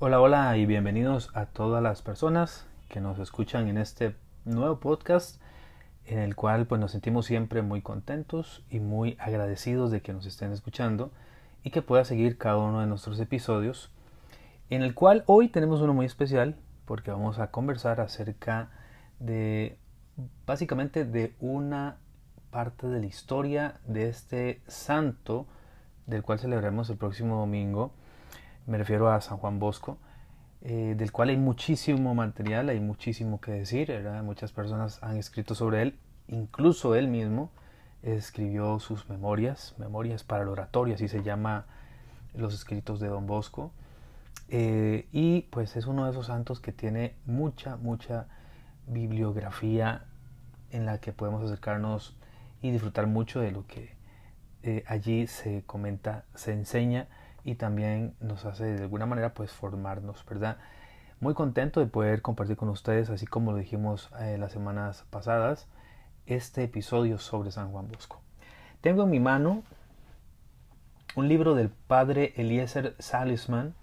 Hola, hola y bienvenidos a todas las personas que nos escuchan en este nuevo podcast en el cual pues nos sentimos siempre muy contentos y muy agradecidos de que nos estén escuchando y que pueda seguir cada uno de nuestros episodios en el cual hoy tenemos uno muy especial porque vamos a conversar acerca de básicamente de una parte de la historia de este santo del cual celebraremos el próximo domingo. Me refiero a San Juan Bosco, eh, del cual hay muchísimo material, hay muchísimo que decir. Muchas personas han escrito sobre él, incluso él mismo escribió sus memorias, memorias para el oratorio, así se llama los escritos de Don Bosco. Eh, y pues es uno de esos santos que tiene mucha, mucha bibliografía en la que podemos acercarnos y disfrutar mucho de lo que eh, allí se comenta, se enseña y también nos hace de alguna manera pues formarnos, ¿verdad? Muy contento de poder compartir con ustedes, así como lo dijimos eh, las semanas pasadas, este episodio sobre San Juan Bosco. Tengo en mi mano un libro del padre Eliezer Salisman,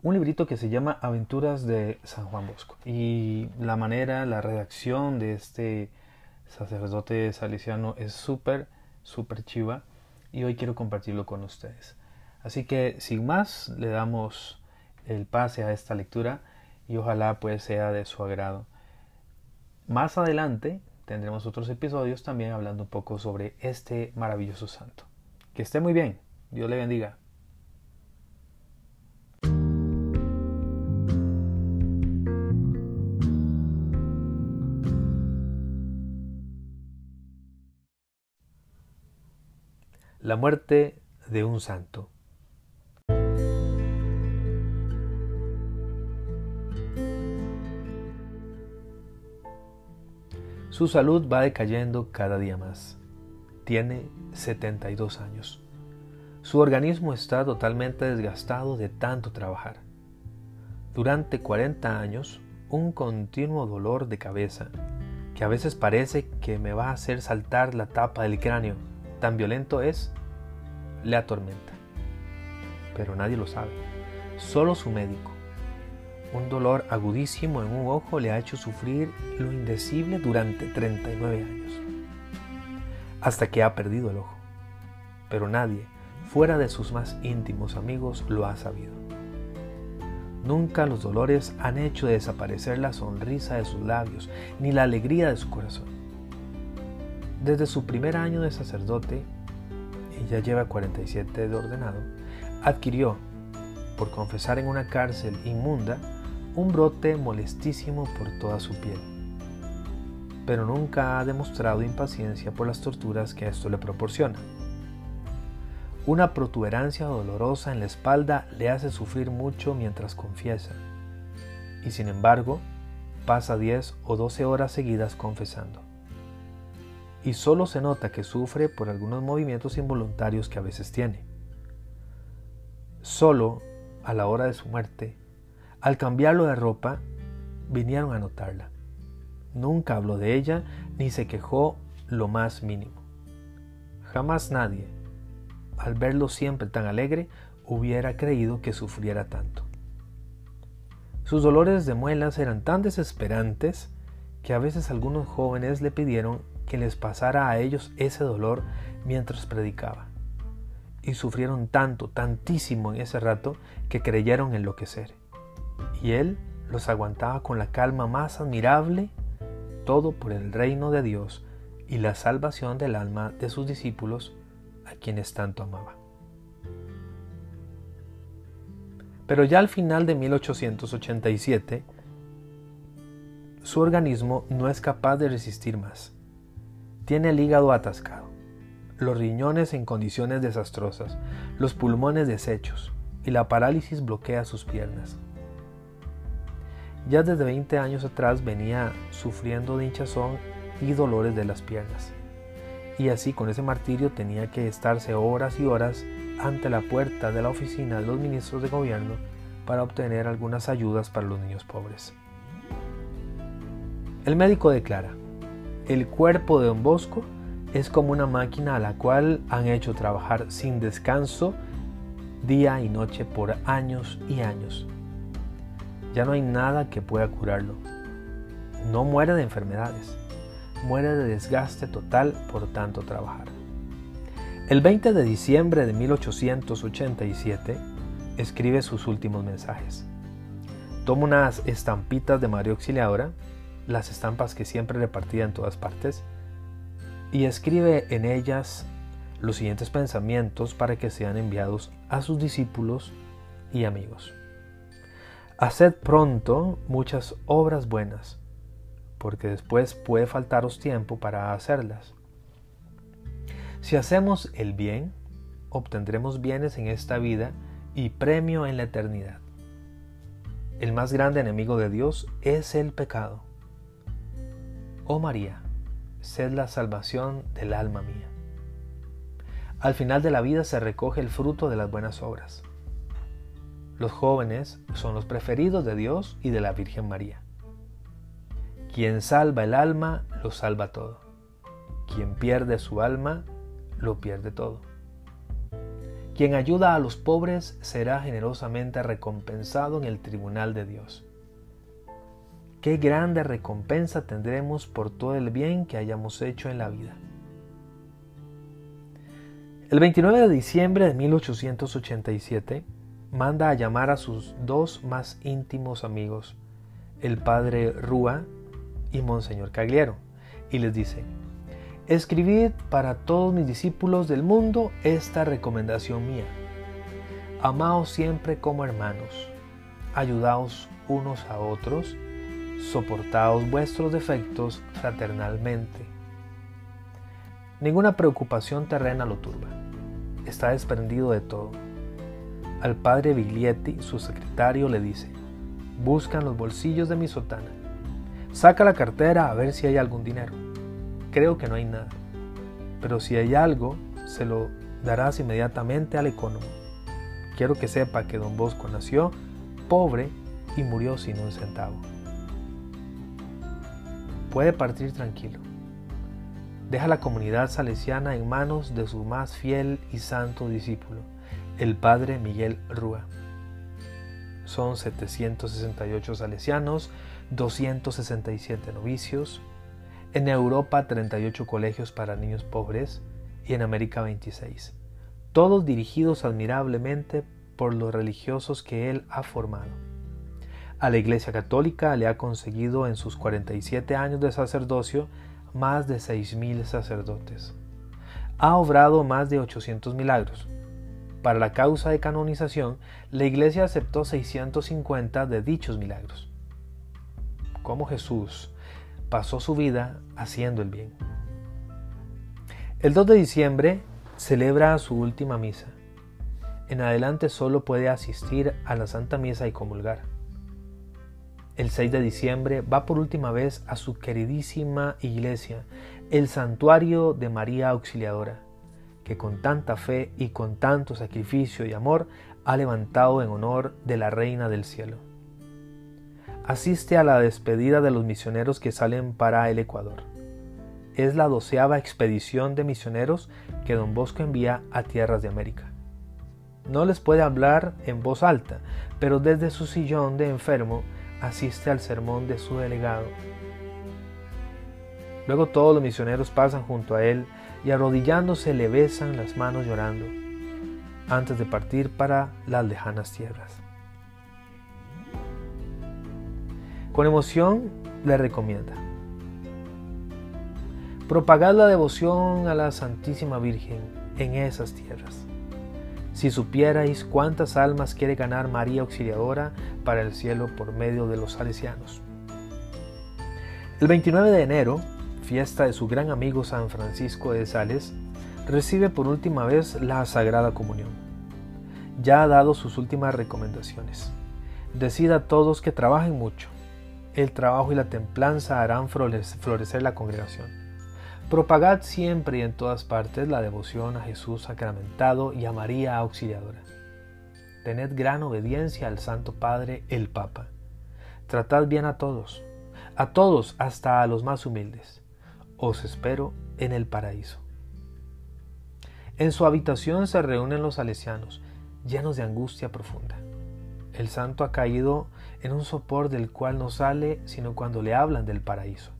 un librito que se llama Aventuras de San Juan Bosco. Y la manera, la redacción de este sacerdote salesiano es súper, súper chiva y hoy quiero compartirlo con ustedes. Así que sin más le damos el pase a esta lectura y ojalá pues sea de su agrado. Más adelante tendremos otros episodios también hablando un poco sobre este maravilloso santo. Que esté muy bien. Dios le bendiga. La muerte de un santo. Su salud va decayendo cada día más. Tiene 72 años. Su organismo está totalmente desgastado de tanto trabajar. Durante 40 años, un continuo dolor de cabeza, que a veces parece que me va a hacer saltar la tapa del cráneo tan violento es, le atormenta. Pero nadie lo sabe, solo su médico. Un dolor agudísimo en un ojo le ha hecho sufrir lo indecible durante 39 años, hasta que ha perdido el ojo. Pero nadie, fuera de sus más íntimos amigos, lo ha sabido. Nunca los dolores han hecho desaparecer la sonrisa de sus labios, ni la alegría de su corazón. Desde su primer año de sacerdote, y ya lleva 47 de ordenado, adquirió, por confesar en una cárcel inmunda, un brote molestísimo por toda su piel. Pero nunca ha demostrado impaciencia por las torturas que esto le proporciona. Una protuberancia dolorosa en la espalda le hace sufrir mucho mientras confiesa, y sin embargo, pasa 10 o 12 horas seguidas confesando y solo se nota que sufre por algunos movimientos involuntarios que a veces tiene. Solo a la hora de su muerte, al cambiarlo de ropa, vinieron a notarla. Nunca habló de ella ni se quejó lo más mínimo. Jamás nadie, al verlo siempre tan alegre, hubiera creído que sufriera tanto. Sus dolores de muelas eran tan desesperantes que a veces algunos jóvenes le pidieron que les pasara a ellos ese dolor mientras predicaba. Y sufrieron tanto, tantísimo en ese rato, que creyeron enloquecer. Y él los aguantaba con la calma más admirable, todo por el reino de Dios y la salvación del alma de sus discípulos, a quienes tanto amaba. Pero ya al final de 1887, su organismo no es capaz de resistir más tiene el hígado atascado, los riñones en condiciones desastrosas, los pulmones deshechos y la parálisis bloquea sus piernas. Ya desde 20 años atrás venía sufriendo de hinchazón y dolores de las piernas. Y así con ese martirio tenía que estarse horas y horas ante la puerta de la oficina de los ministros de gobierno para obtener algunas ayudas para los niños pobres. El médico declara, el cuerpo de Don Bosco es como una máquina a la cual han hecho trabajar sin descanso día y noche por años y años. Ya no hay nada que pueda curarlo. No muere de enfermedades, muere de desgaste total por tanto trabajar. El 20 de diciembre de 1887 escribe sus últimos mensajes. Toma unas estampitas de María Auxiliadora, las estampas que siempre repartía en todas partes, y escribe en ellas los siguientes pensamientos para que sean enviados a sus discípulos y amigos. Haced pronto muchas obras buenas, porque después puede faltaros tiempo para hacerlas. Si hacemos el bien, obtendremos bienes en esta vida y premio en la eternidad. El más grande enemigo de Dios es el pecado. Oh María, sed la salvación del alma mía. Al final de la vida se recoge el fruto de las buenas obras. Los jóvenes son los preferidos de Dios y de la Virgen María. Quien salva el alma, lo salva todo. Quien pierde su alma, lo pierde todo. Quien ayuda a los pobres será generosamente recompensado en el tribunal de Dios. Qué grande recompensa tendremos por todo el bien que hayamos hecho en la vida. El 29 de diciembre de 1887 manda a llamar a sus dos más íntimos amigos, el padre Rúa y Monseñor Cagliero, y les dice, Escribid para todos mis discípulos del mundo esta recomendación mía. Amaos siempre como hermanos, ayudaos unos a otros, soportaos vuestros defectos fraternalmente. Ninguna preocupación terrena lo turba está desprendido de todo. Al padre Biglietti, su secretario, le dice, buscan los bolsillos de mi sotana. Saca la cartera a ver si hay algún dinero. Creo que no hay nada. Pero si hay algo, se lo darás inmediatamente al economo. Quiero que sepa que don Bosco nació pobre y murió sin un centavo. Puede partir tranquilo deja la comunidad salesiana en manos de su más fiel y santo discípulo, el padre Miguel Rúa. Son 768 salesianos, 267 novicios, en Europa 38 colegios para niños pobres y en América 26, todos dirigidos admirablemente por los religiosos que él ha formado. A la Iglesia Católica le ha conseguido en sus 47 años de sacerdocio más de 6.000 sacerdotes. Ha obrado más de 800 milagros. Para la causa de canonización, la Iglesia aceptó 650 de dichos milagros. Como Jesús pasó su vida haciendo el bien. El 2 de diciembre celebra su última misa. En adelante solo puede asistir a la Santa Misa y comulgar el 6 de diciembre va por última vez a su queridísima iglesia, el santuario de María Auxiliadora, que con tanta fe y con tanto sacrificio y amor ha levantado en honor de la Reina del Cielo. Asiste a la despedida de los misioneros que salen para el Ecuador. Es la doceava expedición de misioneros que don Bosco envía a tierras de América. No les puede hablar en voz alta, pero desde su sillón de enfermo asiste al sermón de su delegado. Luego todos los misioneros pasan junto a él y arrodillándose le besan las manos llorando, antes de partir para las lejanas tierras. Con emoción le recomienda. Propagad la devoción a la Santísima Virgen en esas tierras. Si supierais cuántas almas quiere ganar María Auxiliadora para el cielo por medio de los salesianos. El 29 de enero, fiesta de su gran amigo San Francisco de Sales, recibe por última vez la Sagrada Comunión. Ya ha dado sus últimas recomendaciones. Decida a todos que trabajen mucho. El trabajo y la templanza harán florecer la congregación. Propagad siempre y en todas partes la devoción a Jesús sacramentado y a María Auxiliadora. Tened gran obediencia al Santo Padre, el Papa. Tratad bien a todos, a todos hasta a los más humildes. Os espero en el paraíso. En su habitación se reúnen los salesianos, llenos de angustia profunda. El santo ha caído en un sopor del cual no sale sino cuando le hablan del paraíso.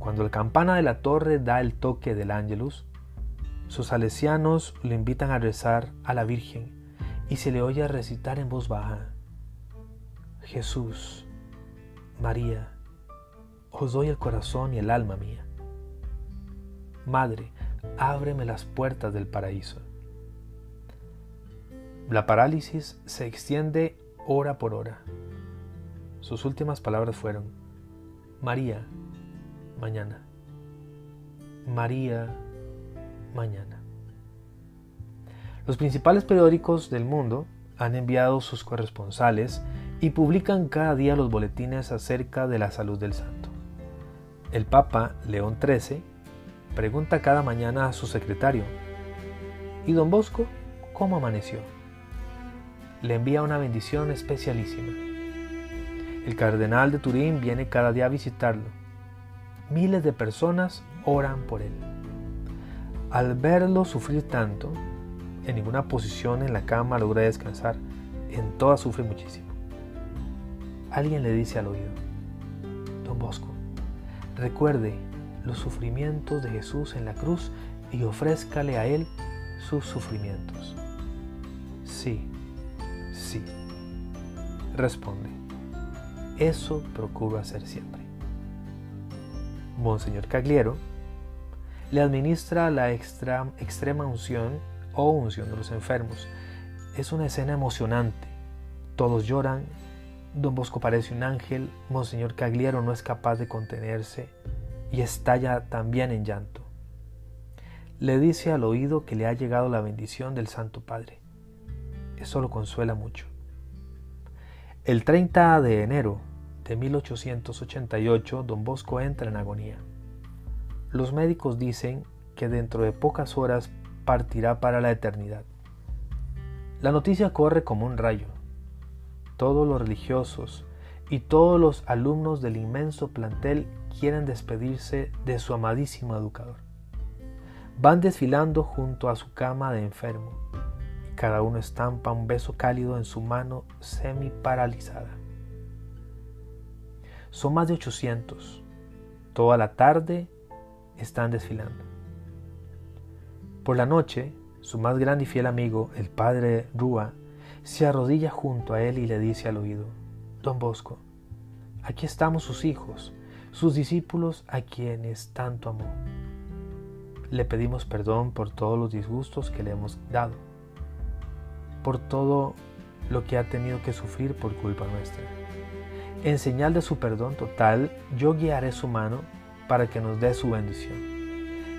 Cuando la campana de la torre da el toque del ángelus, sus salesianos lo invitan a rezar a la Virgen y se le oye recitar en voz baja, Jesús, María, os doy el corazón y el alma mía. Madre, ábreme las puertas del paraíso. La parálisis se extiende hora por hora. Sus últimas palabras fueron, María, mañana. María, mañana. Los principales periódicos del mundo han enviado sus corresponsales y publican cada día los boletines acerca de la salud del santo. El Papa León XIII pregunta cada mañana a su secretario, ¿y don Bosco cómo amaneció? Le envía una bendición especialísima. El cardenal de Turín viene cada día a visitarlo. Miles de personas oran por él. Al verlo sufrir tanto, en ninguna posición en la cama logra descansar, en todas sufre muchísimo. Alguien le dice al oído, Don Bosco, recuerde los sufrimientos de Jesús en la cruz y ofrézcale a Él sus sufrimientos. Sí, sí. Responde, eso procuro hacer siempre. Monseñor Cagliero le administra la extrema unción o unción de los enfermos. Es una escena emocionante. Todos lloran. Don Bosco parece un ángel. Monseñor Cagliero no es capaz de contenerse y estalla también en llanto. Le dice al oído que le ha llegado la bendición del Santo Padre. Eso lo consuela mucho. El 30 de enero de 1888, don Bosco entra en agonía. Los médicos dicen que dentro de pocas horas partirá para la eternidad. La noticia corre como un rayo. Todos los religiosos y todos los alumnos del inmenso plantel quieren despedirse de su amadísimo educador. Van desfilando junto a su cama de enfermo y cada uno estampa un beso cálido en su mano semi paralizada. Son más de 800. Toda la tarde están desfilando. Por la noche, su más grande y fiel amigo, el padre Rúa, se arrodilla junto a él y le dice al oído, Don Bosco, aquí estamos sus hijos, sus discípulos a quienes tanto amó. Le pedimos perdón por todos los disgustos que le hemos dado, por todo lo que ha tenido que sufrir por culpa nuestra. En señal de su perdón total, yo guiaré su mano para que nos dé su bendición.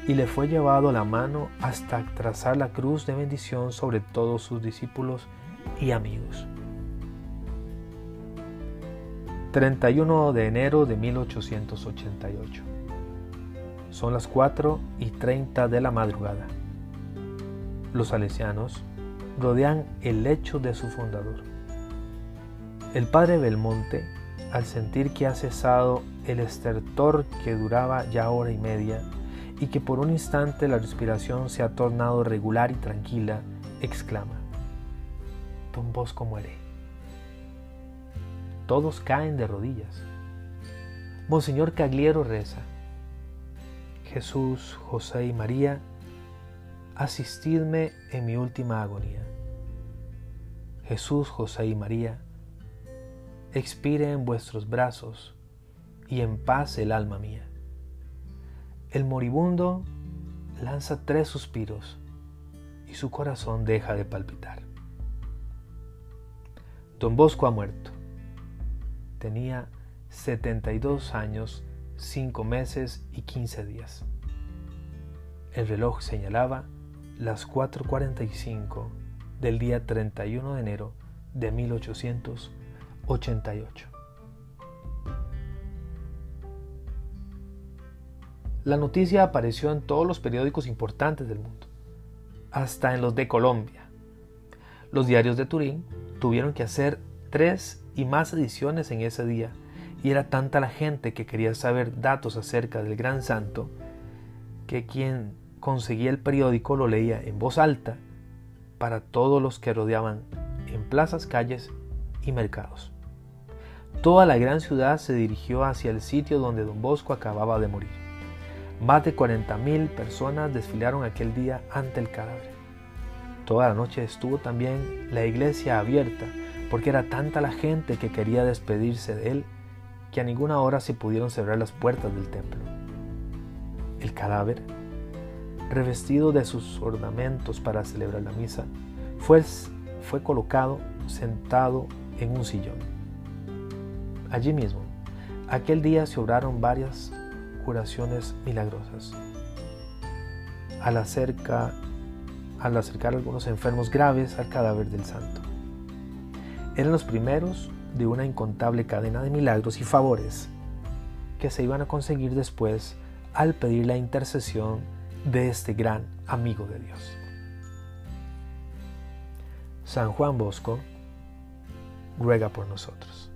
Y le fue llevado la mano hasta trazar la cruz de bendición sobre todos sus discípulos y amigos. 31 de enero de 1888. Son las 4 y 30 de la madrugada. Los salesianos rodean el lecho de su fundador. El padre Belmonte, al sentir que ha cesado el estertor que duraba ya hora y media y que por un instante la respiración se ha tornado regular y tranquila, exclama, Don Bosco muere todos caen de rodillas. Monseñor Cagliero reza, Jesús, José y María, asistidme en mi última agonía. Jesús, José y María, expire en vuestros brazos y en paz el alma mía. El moribundo lanza tres suspiros y su corazón deja de palpitar. Don Bosco ha muerto tenía 72 años, 5 meses y 15 días. El reloj señalaba las 4.45 del día 31 de enero de 1888. La noticia apareció en todos los periódicos importantes del mundo, hasta en los de Colombia. Los diarios de Turín tuvieron que hacer tres y más ediciones en ese día, y era tanta la gente que quería saber datos acerca del gran santo, que quien conseguía el periódico lo leía en voz alta para todos los que rodeaban en plazas, calles y mercados. Toda la gran ciudad se dirigió hacia el sitio donde don Bosco acababa de morir. Más de 40.000 personas desfilaron aquel día ante el cadáver. Toda la noche estuvo también la iglesia abierta, porque era tanta la gente que quería despedirse de él que a ninguna hora se pudieron cerrar las puertas del templo. El cadáver, revestido de sus ornamentos para celebrar la misa, fue, fue colocado sentado en un sillón. Allí mismo, aquel día se obraron varias curaciones milagrosas. Al, acerca, al acercar algunos enfermos graves al cadáver del santo. Eran los primeros de una incontable cadena de milagros y favores que se iban a conseguir después al pedir la intercesión de este gran amigo de Dios. San Juan Bosco ruega por nosotros.